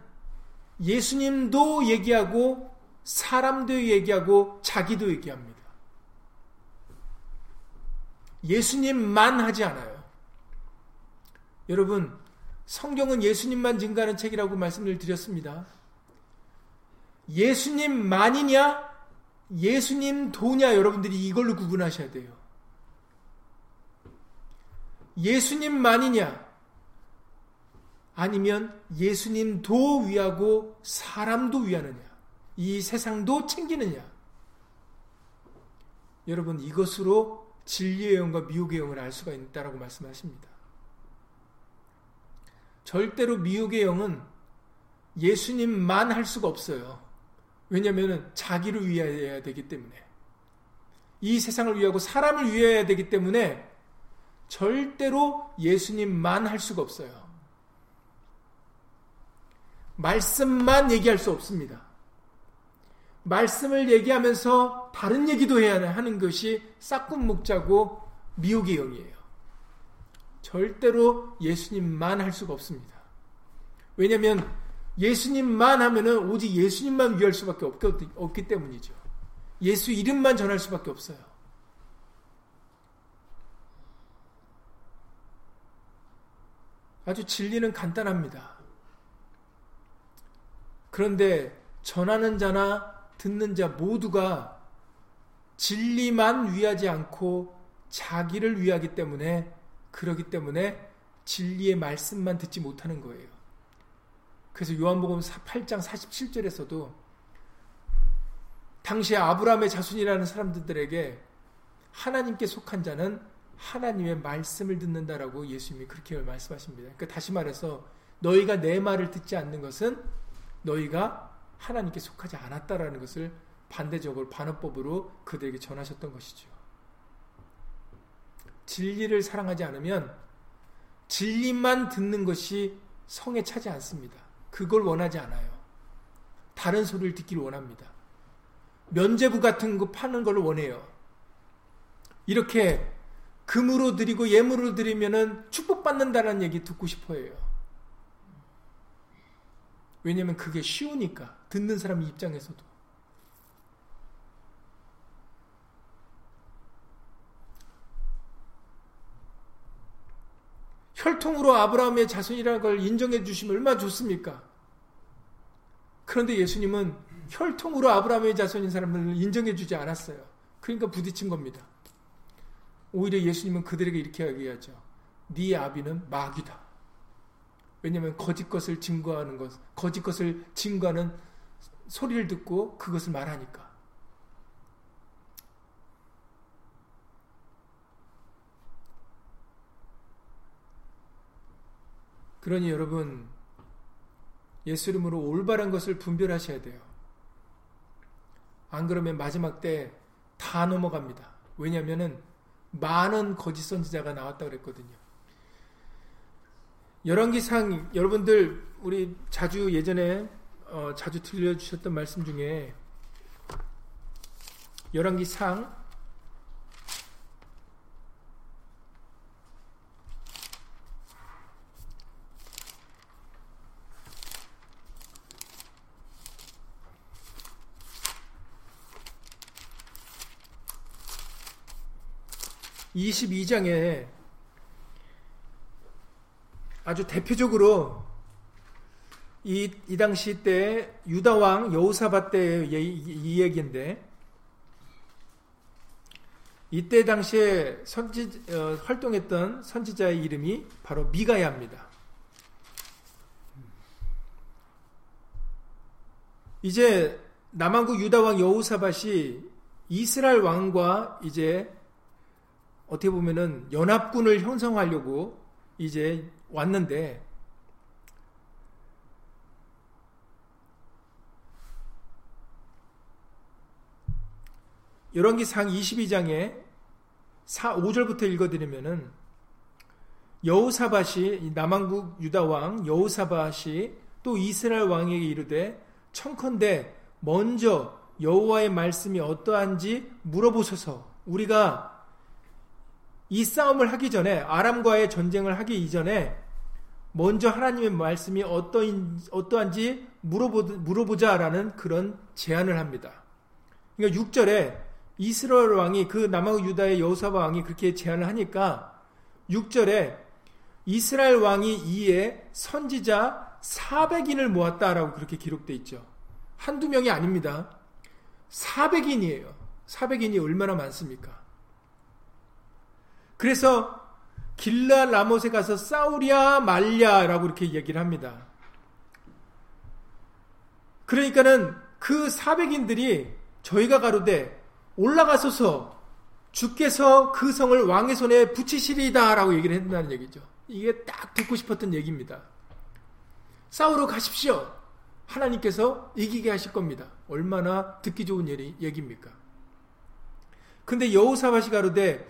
예수님도 얘기하고 사람도 얘기하고 자기도 얘기합니다. 예수님만 하지 않아요. 여러분, 성경은 예수님만 증가하는 책이라고 말씀을 드렸습니다. 예수님만이냐? 예수님 도냐? 여러분들이 이걸로 구분하셔야 돼요. 예수님만이냐? 아니면 예수님도 위하고 사람도 위하느냐? 이 세상도 챙기느냐? 여러분, 이것으로 진리의 영과 미혹의 영을 알 수가 있다라고 말씀하십니다. 절대로 미혹의 영은 예수님만 할 수가 없어요. 왜냐하면 자기를 위하여야 되기 때문에 이 세상을 위하고 사람을 위하여야 되기 때문에 절대로 예수님만 할 수가 없어요. 말씀만 얘기할 수 없습니다. 말씀을 얘기하면서 다른 얘기도 해야 하는 것이 싹군 목자고 미혹의 영이에요. 절대로 예수님만 할 수가 없습니다. 왜냐하면 예수님만 하면은 오직 예수님만 위할 수밖에 없기, 없기 때문이죠. 예수 이름만 전할 수밖에 없어요. 아주 진리는 간단합니다. 그런데 전하는 자나 듣는 자 모두가 진리만 위하지 않고 자기를 위하기 때문에 그러기 때문에 진리의 말씀만 듣지 못하는 거예요. 그래서 요한복음 8장 47절에서도 당시 아브라함의 자손이라는 사람들에게 하나님께 속한 자는 하나님의 말씀을 듣는다라고 예수님이 그렇게 말씀하십니다. 그러니까 다시 말해서 너희가 내 말을 듣지 않는 것은 너희가 하나님께 속하지 않았다라는 것을 반대적으로 반어법으로 그들에게 전하셨던 것이죠. 진리를 사랑하지 않으면 진리만 듣는 것이 성에 차지 않습니다. 그걸 원하지 않아요. 다른 소리를 듣기를 원합니다. 면제부 같은 거 파는 걸 원해요. 이렇게 금으로 드리고 예물을 드리면은 축복받는다는 얘기 듣고 싶어 해요. 왜냐면 그게 쉬우니까. 듣는 사람 입장에서도. 혈통으로 아브라함의 자손이라는 걸 인정해 주시면 얼마나 좋습니까? 그런데 예수님은 혈통으로 아브라함의 자손인 사람을 인정해 주지 않았어요. 그러니까 부딪힌 겁니다. 오히려 예수님은 그들에게 이렇게 얘기하죠. 네 아비는 마귀다. 왜냐하면 거짓 것을 증거하는 것, 거짓 것을 증거하는 소리를 듣고 그것을 말하니까. 그러니 여러분, 예수 이름으로 올바른 것을 분별하셔야 돼요. 안 그러면 마지막 때 다 넘어갑니다. 왜냐하면 많은 거짓 선지자가 나왔다 그랬거든요. 열왕기상 여러분들 우리 자주 예전에 어, 자주 들려주셨던 말씀 중에 열왕기상 22장에 아주 대표적으로 이, 이 당시 때 유다왕 여우사밧 때의 이, 이 얘기인데 이때 당시에 선지 어, 활동했던 선지자의 이름이 바로 미가야입니다. 이제 남한국 유다왕 여우사밧이 이스라엘 왕과 이제 어떻게 보면은 연합군을 형성하려고 이제 왔는데 열왕기상 22장에 4, 5절부터 읽어드리면은 여우사밭이 남한국 유다 왕 여우사밭이 또 이스라엘 왕에게 이르되 청컨대 먼저 여호와의 말씀이 어떠한지 물어보소서. 우리가 이 싸움을 하기 전에 아람과의 전쟁을 하기 이전에 먼저 하나님의 말씀이 어떠인, 어떠한지 물어보, 물어보자라는 그런 제안을 합니다. 그러니까 6절에 이스라엘 왕이 그 남아국 유다의 여호사바 왕이 그렇게 제안을 하니까 6절에 이스라엘 왕이 이에 선지자 400인을 모았다라고 그렇게 기록되어 있죠. 한두 명이 아닙니다. 400인이에요. 400인이 얼마나 많습니까? 그래서 길라 라못에 가서 싸우랴 말랴라고 이렇게 얘기를 합니다. 그러니까는 그 400인들이 저희가 가로되 올라가소서 주께서 그 성을 왕의 손에 붙이시리다라고 얘기를 했다는 얘기죠. 이게 딱 듣고 싶었던 얘기입니다. 싸우러 가십시오. 하나님께서 이기게 하실 겁니다. 얼마나 듣기 좋은 얘기입니까? 근데 여호사밧이 가로되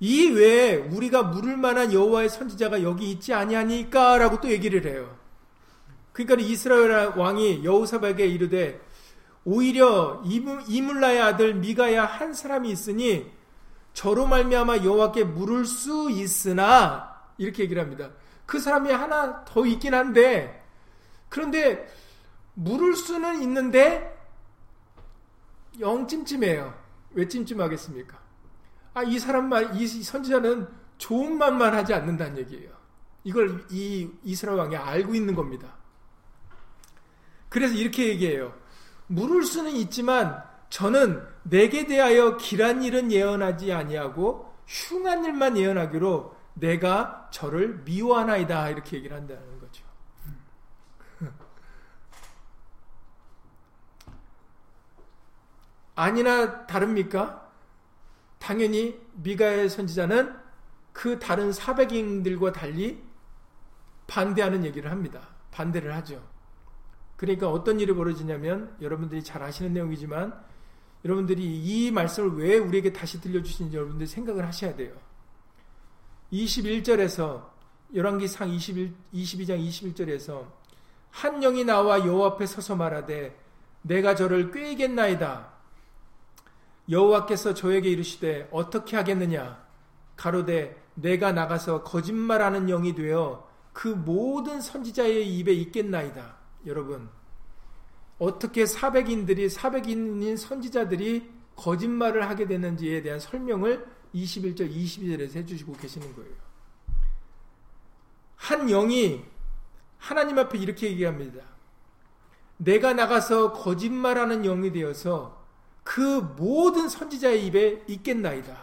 이 외에 우리가 물을 만한 여호와의 선지자가 여기 있지 아니하니까라고 또 얘기를 해요. 그러니까 이스라엘 왕이 여호사밧에게 이르되 오히려 이물라의 아들 미가야 한 사람이 있으니 저로 말미암아 여호와께 물을 수 있으나 이렇게 얘기를 합니다. 그 사람이 하나 더 있긴 한데 그런데 물을 수는 있는데 영 찜찜해요. 왜 찜찜하겠습니까? 아, 이 사람만, 이 선지자는 좋은 말만 하지 않는다는 얘기예요. 이걸 이 이스라엘 왕이 알고 있는 겁니다. 그래서 이렇게 얘기해요. 물을 수는 있지만 저는 내게 대하여 길한 일은 예언하지 아니하고 흉한 일만 예언하기로 내가 저를 미워하나이다 이렇게 얘기를 한다는 거죠. 아니나 다릅니까? 당연히 미가의 선지자는 그 다른 사백인들과 달리 반대하는 얘기를 합니다. 반대를 하죠. 그러니까 어떤 일이 벌어지냐면 여러분들이 잘 아시는 내용이지만 여러분들이 이 말씀을 왜 우리에게 다시 들려주시는지 여러분들이 생각을 하셔야 돼요. 21절에서 열왕기상 21, 22장 21절에서 한 영이 나와 여호와 앞에 서서 말하되 내가 저를 꾀이겠나이다. 여호와께서 저에게 이르시되 어떻게 하겠느냐 가로되 내가 나가서 거짓말하는 영이 되어 그 모든 선지자의 입에 있겠나이다. 여러분 어떻게 사백인들이 사백인인 선지자들이 거짓말을 하게 되는지에 대한 설명을 21절 22절에서 해주시고 계시는 거예요. 한 영이 하나님 앞에 이렇게 얘기합니다. 내가 나가서 거짓말하는 영이 되어서 그 모든 선지자의 입에 있겠나이다.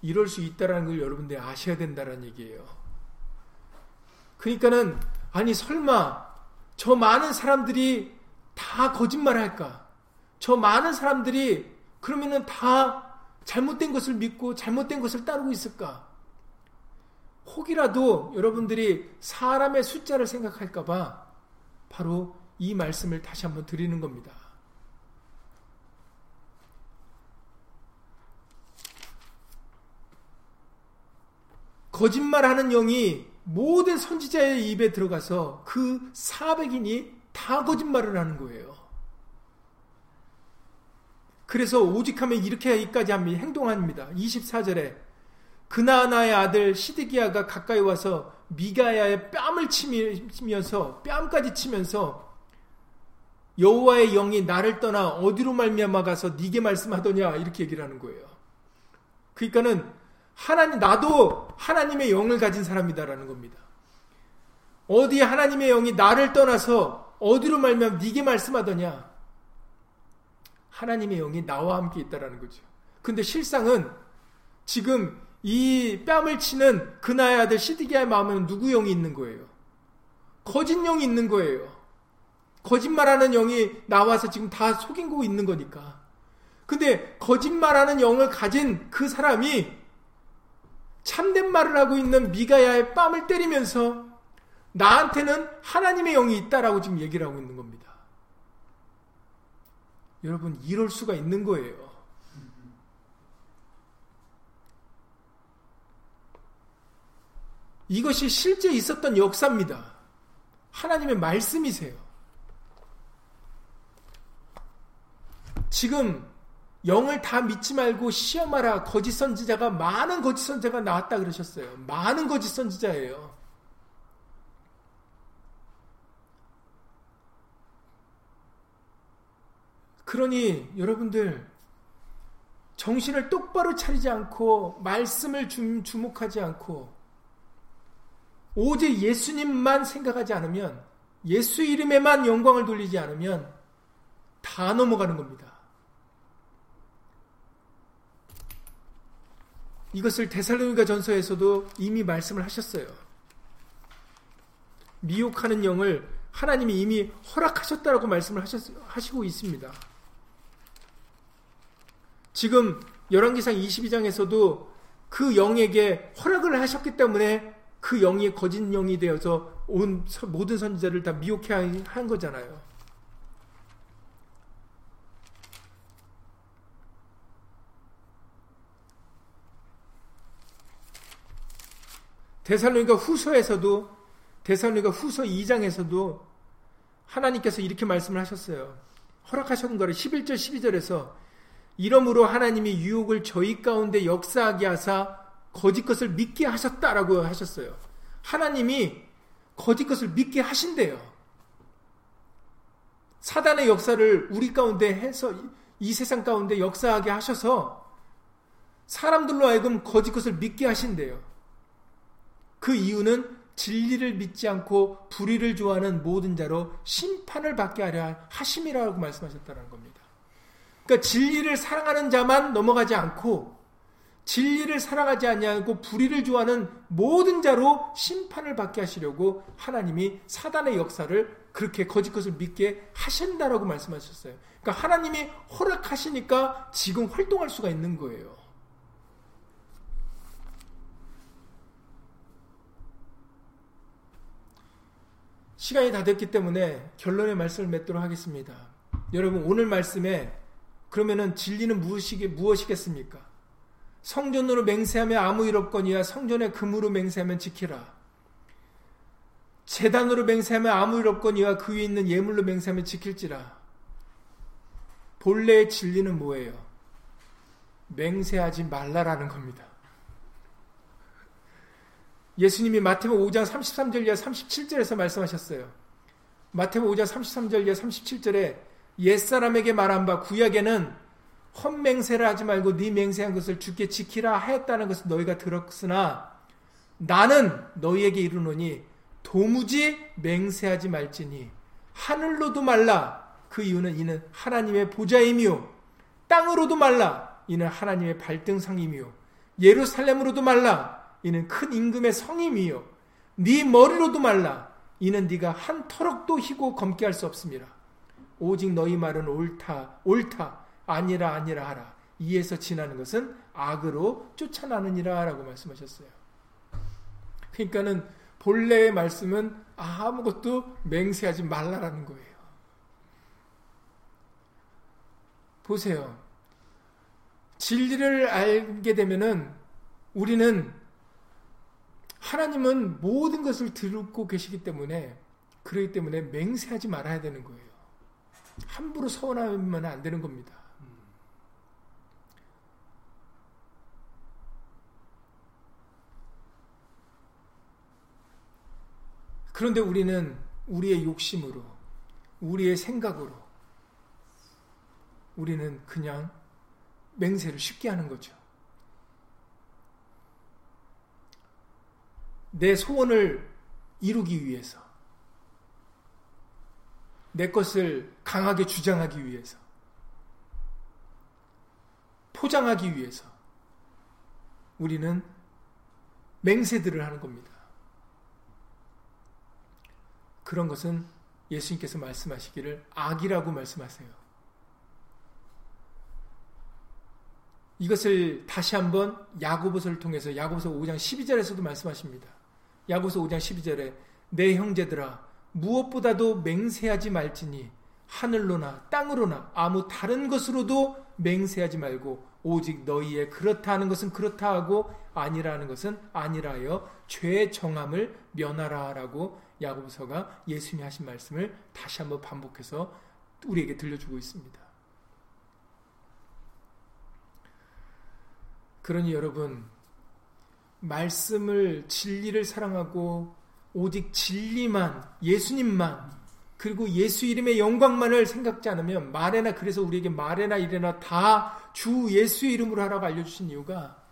이럴 수 있다라는 걸 여러분들이 아셔야 된다는 얘기예요. 그러니까는 아니 설마 저 많은 사람들이 다 거짓말 할까? 저 많은 사람들이 그러면은 다 잘못된 것을 믿고 잘못된 것을 따르고 있을까? 혹이라도 여러분들이 사람의 숫자를 생각할까봐 바로 이 말씀을 다시 한번 드리는 겁니다. 거짓말하는 영이 모든 선지자의 입에 들어가서 그 400인이 다 거짓말을 하는 거예요. 그래서 오직하면 이렇게 하기까지 합니다. 행동합니다. 24절에 그나나의 아들 시드기야가 가까이 와서 미가야의 뺨을 치면서 뺨까지 치면서 여호와의 영이 나를 떠나 어디로 말미암아 가서 네게 말씀하더냐 이렇게 얘기를 하는 거예요. 그러니까는 하나님 나도 하나님의 영을 가진 사람이다라는 겁니다. 어디 하나님의 영이 나를 떠나서 어디로 말미암아 네게 말씀하더냐? 하나님의 영이 나와 함께 있다라는 거죠. 근데 실상은 지금 이 뺨을 치는 그나의 아들 시드기야의 마음에는 누구 영이 있는 거예요? 거짓 영이 있는 거예요. 거짓말하는 영이 나와서 지금 다 속이고 있는 거니까. 근데 거짓말하는 영을 가진 그 사람이 참된 말을 하고 있는 미가야의 뺨을 때리면서 나한테는 하나님의 영이 있다라고 지금 얘기를 하고 있는 겁니다. 여러분, 이럴 수가 있는 거예요. 이것이 실제 있었던 역사입니다. 하나님의 말씀이세요. 지금 영을 다 믿지 말고 시험하라. 거짓 선지자가 많은 거짓 선지자가 나왔다 그러셨어요. 많은 거짓 선지자예요. 그러니 여러분들 정신을 똑바로 차리지 않고 말씀을 주목하지 않고 오직 예수님만 생각하지 않으면 예수 이름에만 영광을 돌리지 않으면 다 넘어가는 겁니다. 이것을 데살로니가 전서에서도 이미 말씀을 하셨어요. 미혹하는 영을 하나님이 이미 허락하셨다라고 말씀을 하셨, 하시고 있습니다. 지금 열왕기상 22장에서도 그 영에게 허락을 하셨기 때문에 그 영이 거짓 영이 되어서 온 모든 선지자를 다 미혹해 한 거잖아요. 대살로니가 후서에서도 대살로니가 후서 2장에서도 하나님께서 이렇게 말씀을 하셨어요. 허락하셨는 거를 11절 12절에서 이러므로 하나님이 유혹을 저희 가운데 역사하게 하사 거짓 것을 믿게 하셨다라고 하셨어요. 하나님이 거짓 것을 믿게 하신대요. 사단의 역사를 우리 가운데 해서 이 세상 가운데 역사하게 하셔서 사람들로 하여금 거짓 것을 믿게 하신대요. 그 이유는 진리를 믿지 않고 불의를 좋아하는 모든 자로 심판을 받게 하려 하심이라고 말씀하셨다는 겁니다. 그러니까 진리를 사랑하는 자만 넘어가지 않고 진리를 사랑하지 아니하고 불의를 좋아하는 모든 자로 심판을 받게 하시려고 하나님이 사단의 역사를 그렇게 거짓 것을 믿게 하신다라고 말씀하셨어요. 그러니까 하나님이 허락하시니까 지금 활동할 수가 있는 거예요. 시간이 다 됐기 때문에 결론의 말씀을 맺도록 하겠습니다. 여러분 오늘 말씀에 그러면은 진리는 무엇이게 무엇이겠습니까? 성전으로 맹세하며 아무 일 없거니와 성전의 금으로 맹세하면 지키라. 재단으로 맹세하며 아무 일 없거니와 그 위에 있는 예물로 맹세하면 지킬지라. 본래의 진리는 뭐예요? 맹세하지 말라라는 겁니다. 예수님이 마태복음 5장 33절 이하 37절에서 말씀하셨어요. 마태복음 5장 33절 이하 37절에 옛사람에게 말한 바 구약에는 헛맹세를 하지 말고 네 맹세한 것을 주께 지키라 하였다는 것을 너희가 들었으나 나는 너희에게 이르노니 도무지 맹세하지 말지니 하늘로도 말라. 그 이유는 이는 하나님의 보좌이며 땅으로도 말라. 이는 하나님의 발등상이며 예루살렘으로도 말라 이는 큰 임금의 성임이요 네 머리로도 말라 이는 네가 한 터럭도 희고 검게 할 수 없습니다. 오직 너희 말은 옳다 옳다 아니라 아니라 하라. 이에서 지나는 것은 악으로 쫓아나느니라 라고 말씀하셨어요. 그러니까는 본래의 말씀은 아무것도 맹세하지 말라라는 거예요. 보세요. 진리를 알게 되면은 우리는 하나님은 모든 것을 듣고 계시기 때문에 그러기 때문에 맹세하지 말아야 되는 거예요. 함부로 서운하면 안 되는 겁니다. 그런데 우리는 우리의 욕심으로, 우리의 생각으로, 우리는 그냥 맹세를 쉽게 하는 거죠. 내 소원을 이루기 위해서, 내 것을 강하게 주장하기 위해서, 포장하기 위해서, 우리는 맹세들을 하는 겁니다. 그런 것은 예수님께서 말씀하시기를 악이라고 말씀하세요. 이것을 다시 한번 야고보서를 통해서 야고보서 5장 12절에서도 말씀하십니다. 야고보서 5장 12절에 내 형제들아 무엇보다도 맹세하지 말지니 하늘로나 땅으로나 아무 다른 것으로도 맹세하지 말고 오직 너희의 그렇다는 것은 그렇다 하고 아니라는 것은 아니라여 죄의 정함을 면하라라고 야고보서가 예수님이 하신 말씀을 다시 한번 반복해서 우리에게 들려주고 있습니다. 그러니 여러분 말씀을 진리를 사랑하고 오직 진리만 예수님만 그리고 예수 이름의 영광만을 생각지 않으면 말에나 그래서 우리에게 말에나 이래나 다 주 예수 이름으로 하라고 알려주신 이유가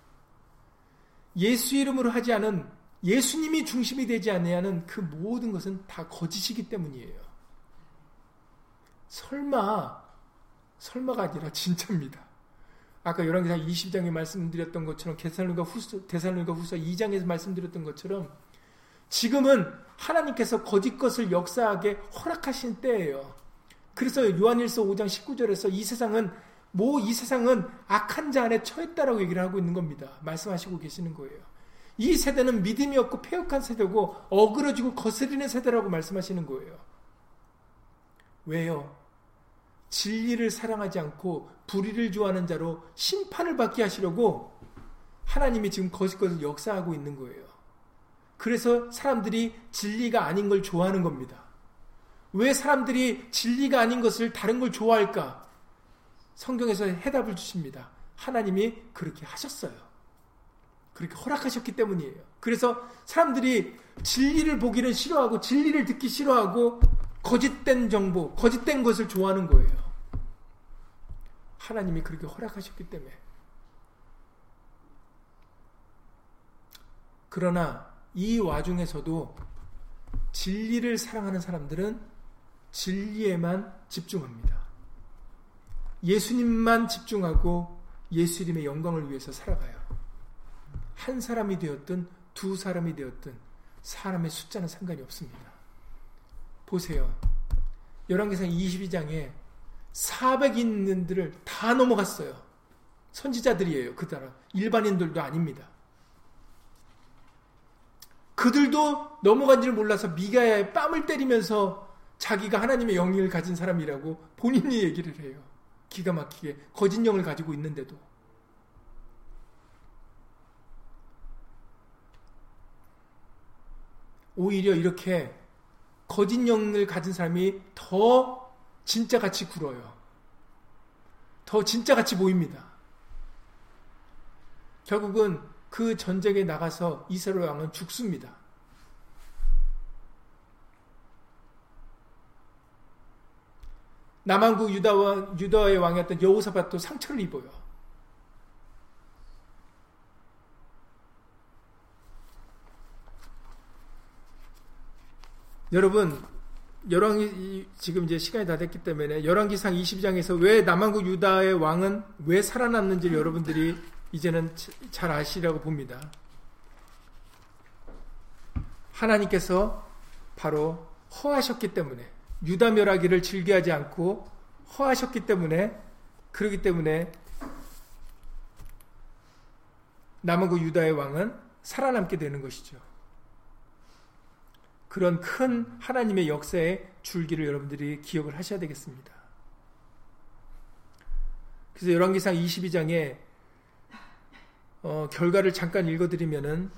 예수 이름으로 하지 않은 예수님이 중심이 되지 않냐는 그 모든 것은 다 거짓이기 때문이에요. 설마 설마가 아니라 진짜입니다. 아까 열왕기상 20장에 말씀드렸던 것처럼 데살로니가 후서 데살로니가 후서 2장에서 말씀드렸던 것처럼 지금은 하나님께서 거짓 것을 역사하게 허락하신 때예요. 그래서 요한일서 5장 19절에서 이 세상은 뭐 이 세상은 악한 자 안에 처했다라고 얘기를 하고 있는 겁니다. 말씀하시고 계시는 거예요. 이 세대는 믿음이 없고 폐역한 세대고 어그러지고 거스리는 세대라고 말씀하시는 거예요. 왜요? 진리를 사랑하지 않고 불의를 좋아하는 자로 심판을 받게 하시려고 하나님이 지금 거짓 것을 역사하고 있는 거예요. 그래서 사람들이 진리가 아닌 걸 좋아하는 겁니다. 왜 사람들이 진리가 아닌 것을 다른 걸 좋아할까? 성경에서 해답을 주십니다. 하나님이 그렇게 하셨어요. 그렇게 허락하셨기 때문이에요. 그래서 사람들이 진리를 보기는 싫어하고 진리를 듣기 싫어하고 거짓된 정보, 거짓된 것을 좋아하는 거예요. 하나님이 그렇게 허락하셨기 때문에. 그러나 이 와중에서도 진리를 사랑하는 사람들은 진리에만 집중합니다. 예수님만 집중하고 예수 님의 영광을 위해서 살아가요. 한 사람이 되었든 두 사람이 되었든 사람의 숫자는 상관이 없습니다. 보세요. 열왕기상 22장에 400인들을 다 넘어갔어요. 선지자들이에요. 그 따라 일반인들도 아닙니다. 그들도 넘어간 줄 몰라서 미가야에 뺨을 때리면서 자기가 하나님의 영을 가진 사람이라고 본인이 얘기를 해요. 기가 막히게 거짓 영을 가지고 있는데도. 오히려 이렇게 거짓 영을 가진 사람이 더 진짜 같이 굴어요. 더 진짜 같이 보입니다. 결국은 그 전쟁에 나가서 이스라엘 왕은 죽습니다. 남한국 유다와 유다의 왕이었던 여호사밧도 상처를 입어요. 여러분 열왕기 지금 이제 시간이 다 됐기 때문에 열왕기상 22장에서 왜 남한국 유다의 왕은 왜 살아남는지 여러분들이 이제는 잘 아시라고 봅니다. 하나님께서 바로 허하셨기 때문에 유다 멸하기를 즐겨하지 않고 허하셨기 때문에 그러기 때문에 그 유다의 왕은 살아남게 되는 것이죠. 그런 큰 하나님의 역사의 줄기를 여러분들이 기억을 하셔야 되겠습니다. 그래서 열왕기상 22장에 어, 결과를 잠깐 읽어드리면은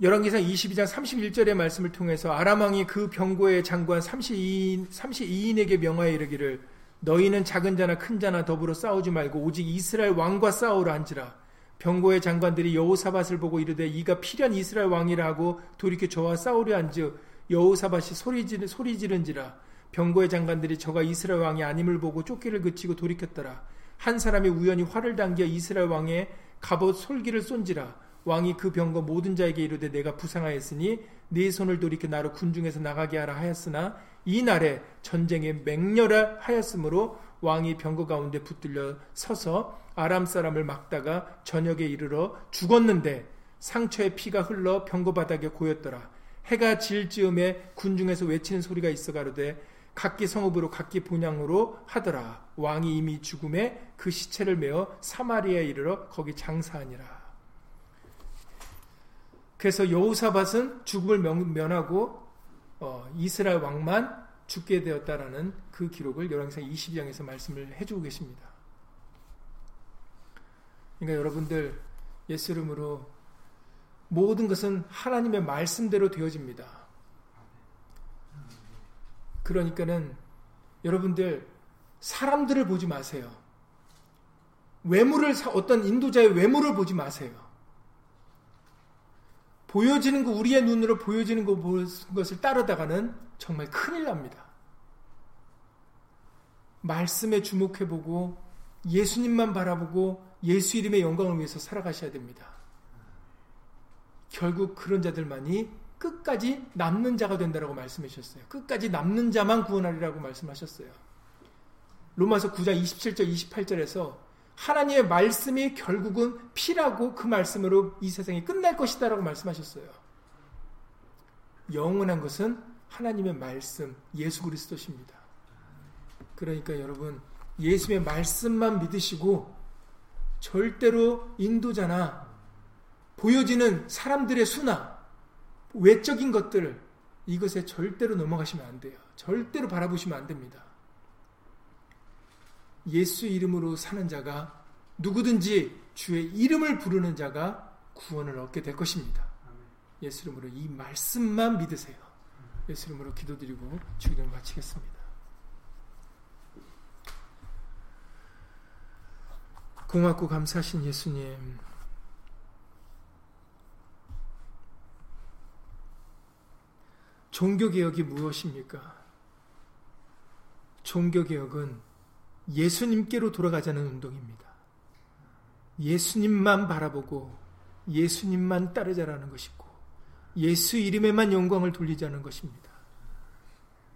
열왕기상 22장 31절의 말씀을 통해서 아람왕이 그 병고의 장관 32인, 32인에게 명하여 이르기를 너희는 작은 자나 큰 자나 더불어 싸우지 말고 오직 이스라엘 왕과 싸우라 한지라 병고의 장관들이 여호사밧을 보고 이르되 이가 필연 이스라엘 왕이라 하고 돌이켜 저와 싸우려 한즉 여호사밧이 소리, 지르, 소리 지른지라 병고의 장관들이 저가 이스라엘 왕이 아님을 보고 쫓기를 그치고 돌이켰더라. 한 사람이 우연히 활을 당겨 이스라엘 왕의 갑옷 솔기를 쏜지라. 왕이 그 병거 모든 자에게 이르되 내가 부상하였으니 네 손을 돌이켜 나로 군중에서 나가게 하라 하였으나 이 날에 전쟁에 맹렬하 하였으므로 왕이 병거 가운데 붙들려 서서 아람 사람을 막다가 저녁에 이르러 죽었는데 상처에 피가 흘러 병거 바닥에 고였더라. 해가 질 즈음에 군중에서 외치는 소리가 있어 가로되 각기 성읍으로 각기 본향으로 하더라. 왕이 이미 죽음에 그 시체를 메어 사마리아에 이르러 거기 장사하니라. 그래서 여호사밧은 죽음을 면하고 어, 이스라엘 왕만 죽게 되었다라는 그 기록을 열왕기상 22장에서 말씀을 해주고 계십니다. 그러니까 여러분들 예수 이름으로 모든 것은 하나님의 말씀대로 되어집니다. 그러니까는 여러분들 사람들을 보지 마세요. 외모를 어떤 인도자의 외모를 보지 마세요. 보여지는 거 우리의 눈으로 보여지는 거 것을 따르다가는 정말 큰일 납니다. 말씀에 주목해 보고 예수님만 바라보고 예수 이름의 영광을 위해서 살아가셔야 됩니다. 결국 그런 자들만이 끝까지 남는 자가 된다라고 말씀해 주셨어요. 끝까지 남는 자만 구원하리라고 말씀하셨어요. 로마서 9장 27절 28절에서 하나님의 말씀이 결국은 피라고 그 말씀으로 이 세상이 끝날 것이다라고 말씀하셨어요. 영원한 것은 하나님의 말씀, 예수 그리스도십니다. 그러니까 여러분, 예수의 말씀만 믿으시고 절대로 인도자나 보여지는 사람들의 수나 외적인 것들 이것에 절대로 넘어가시면 안 돼요. 절대로 바라보시면 안 됩니다. 예수 이름으로 사는 자가 누구든지 주의 이름을 부르는 자가 구원을 얻게 될 것입니다. 예수 이름으로 이 말씀만 믿으세요. 예수 이름으로 기도드리고 주기도를 마치겠습니다. 고맙고 감사하신 예수님. 종교개혁이 무엇입니까? 종교개혁은 예수님께로 돌아가자는 운동입니다. 예수님만 바라보고 예수님만 따르자라는 것이고 예수 이름에만 영광을 돌리자는 것입니다.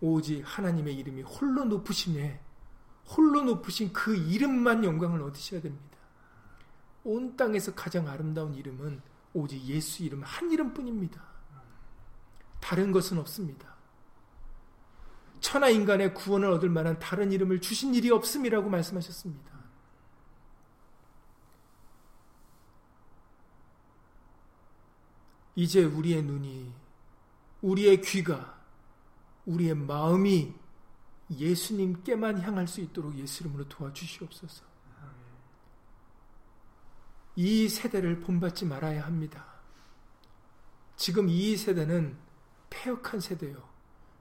오직 하나님의 이름이 홀로 높으심에 홀로 높으신 그 이름만 영광을 얻으셔야 됩니다. 온 땅에서 가장 아름다운 이름은 오직 예수 이름 한 이름뿐입니다. 다른 것은 없습니다. 천하 인간의 구원을 얻을 만한 다른 이름을 주신 일이 없음이라고 말씀하셨습니다. 이제 우리의 눈이, 우리의 귀가, 우리의 마음이 예수님께만 향할 수 있도록 예수 이름으로 도와주시옵소서. 이 세대를 본받지 말아야 합니다. 지금 이 세대는 폐역한 세대요.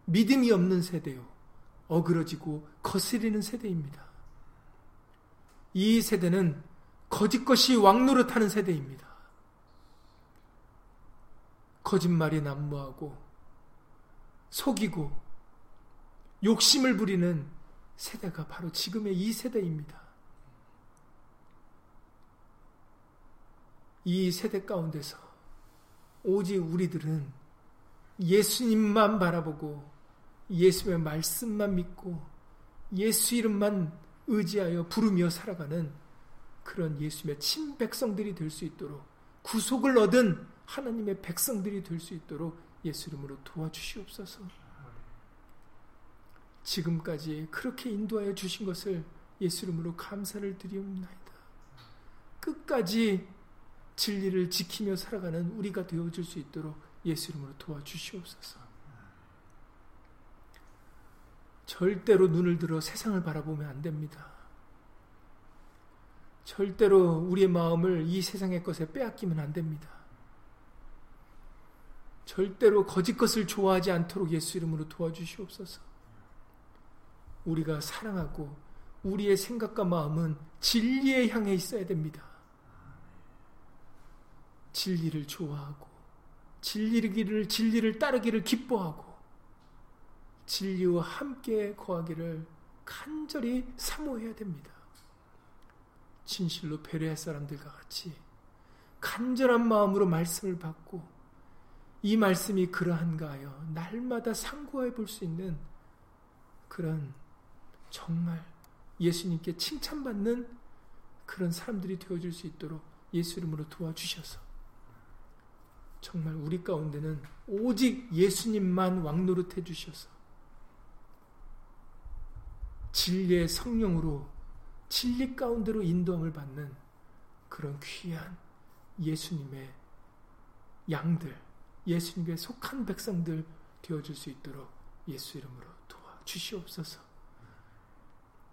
믿음이 없는 세대요. 어그러지고 거스리는 세대입니다. 이 세대는 거짓 것이 왕노릇하는 세대입니다. 거짓말이 난무하고 속이고 욕심을 부리는 세대가 바로 지금의 이 세대입니다. 이 세대 가운데서 오직 우리들은 예수님만 바라보고 예수의 말씀만 믿고 예수 이름만 의지하여 부르며 살아가는 그런 예수의 친백성들이 될 수 있도록 구속을 얻은 하나님의 백성들이 될 수 있도록 예수 이름으로 도와주시옵소서. 지금까지 그렇게 인도하여 주신 것을 예수 이름으로 감사를 드리옵나이다. 끝까지 진리를 지키며 살아가는 우리가 되어줄 수 있도록 예수 이름으로 도와주시옵소서. 절대로 눈을 들어 세상을 바라보면 안 됩니다. 절대로 우리의 마음을 이 세상의 것에 빼앗기면 안 됩니다. 절대로 거짓 것을 좋아하지 않도록 예수 이름으로 도와주시옵소서. 우리가 사랑하고 우리의 생각과 마음은 진리에 향해 있어야 됩니다. 진리를 좋아하고 진리를 진리를 따르기를 기뻐하고 진리와 함께 거하기를 간절히 사모해야 됩니다. 진실로 배려할 사람들과 같이 간절한 마음으로 말씀을 받고 이 말씀이 그러한가 하여 날마다 상고해 볼 수 있는 그런 정말 예수님께 칭찬받는 그런 사람들이 되어줄 수 있도록 예수 이름으로 도와주셔서 정말 우리 가운데는 오직 예수님만 왕노릇 해 주셔서 진리의 성령으로 진리 가운데로 인도함을 받는 그런 귀한 예수님의 양들, 예수님께 속한 백성들 되어줄 수 있도록 예수 이름으로 도와주시옵소서.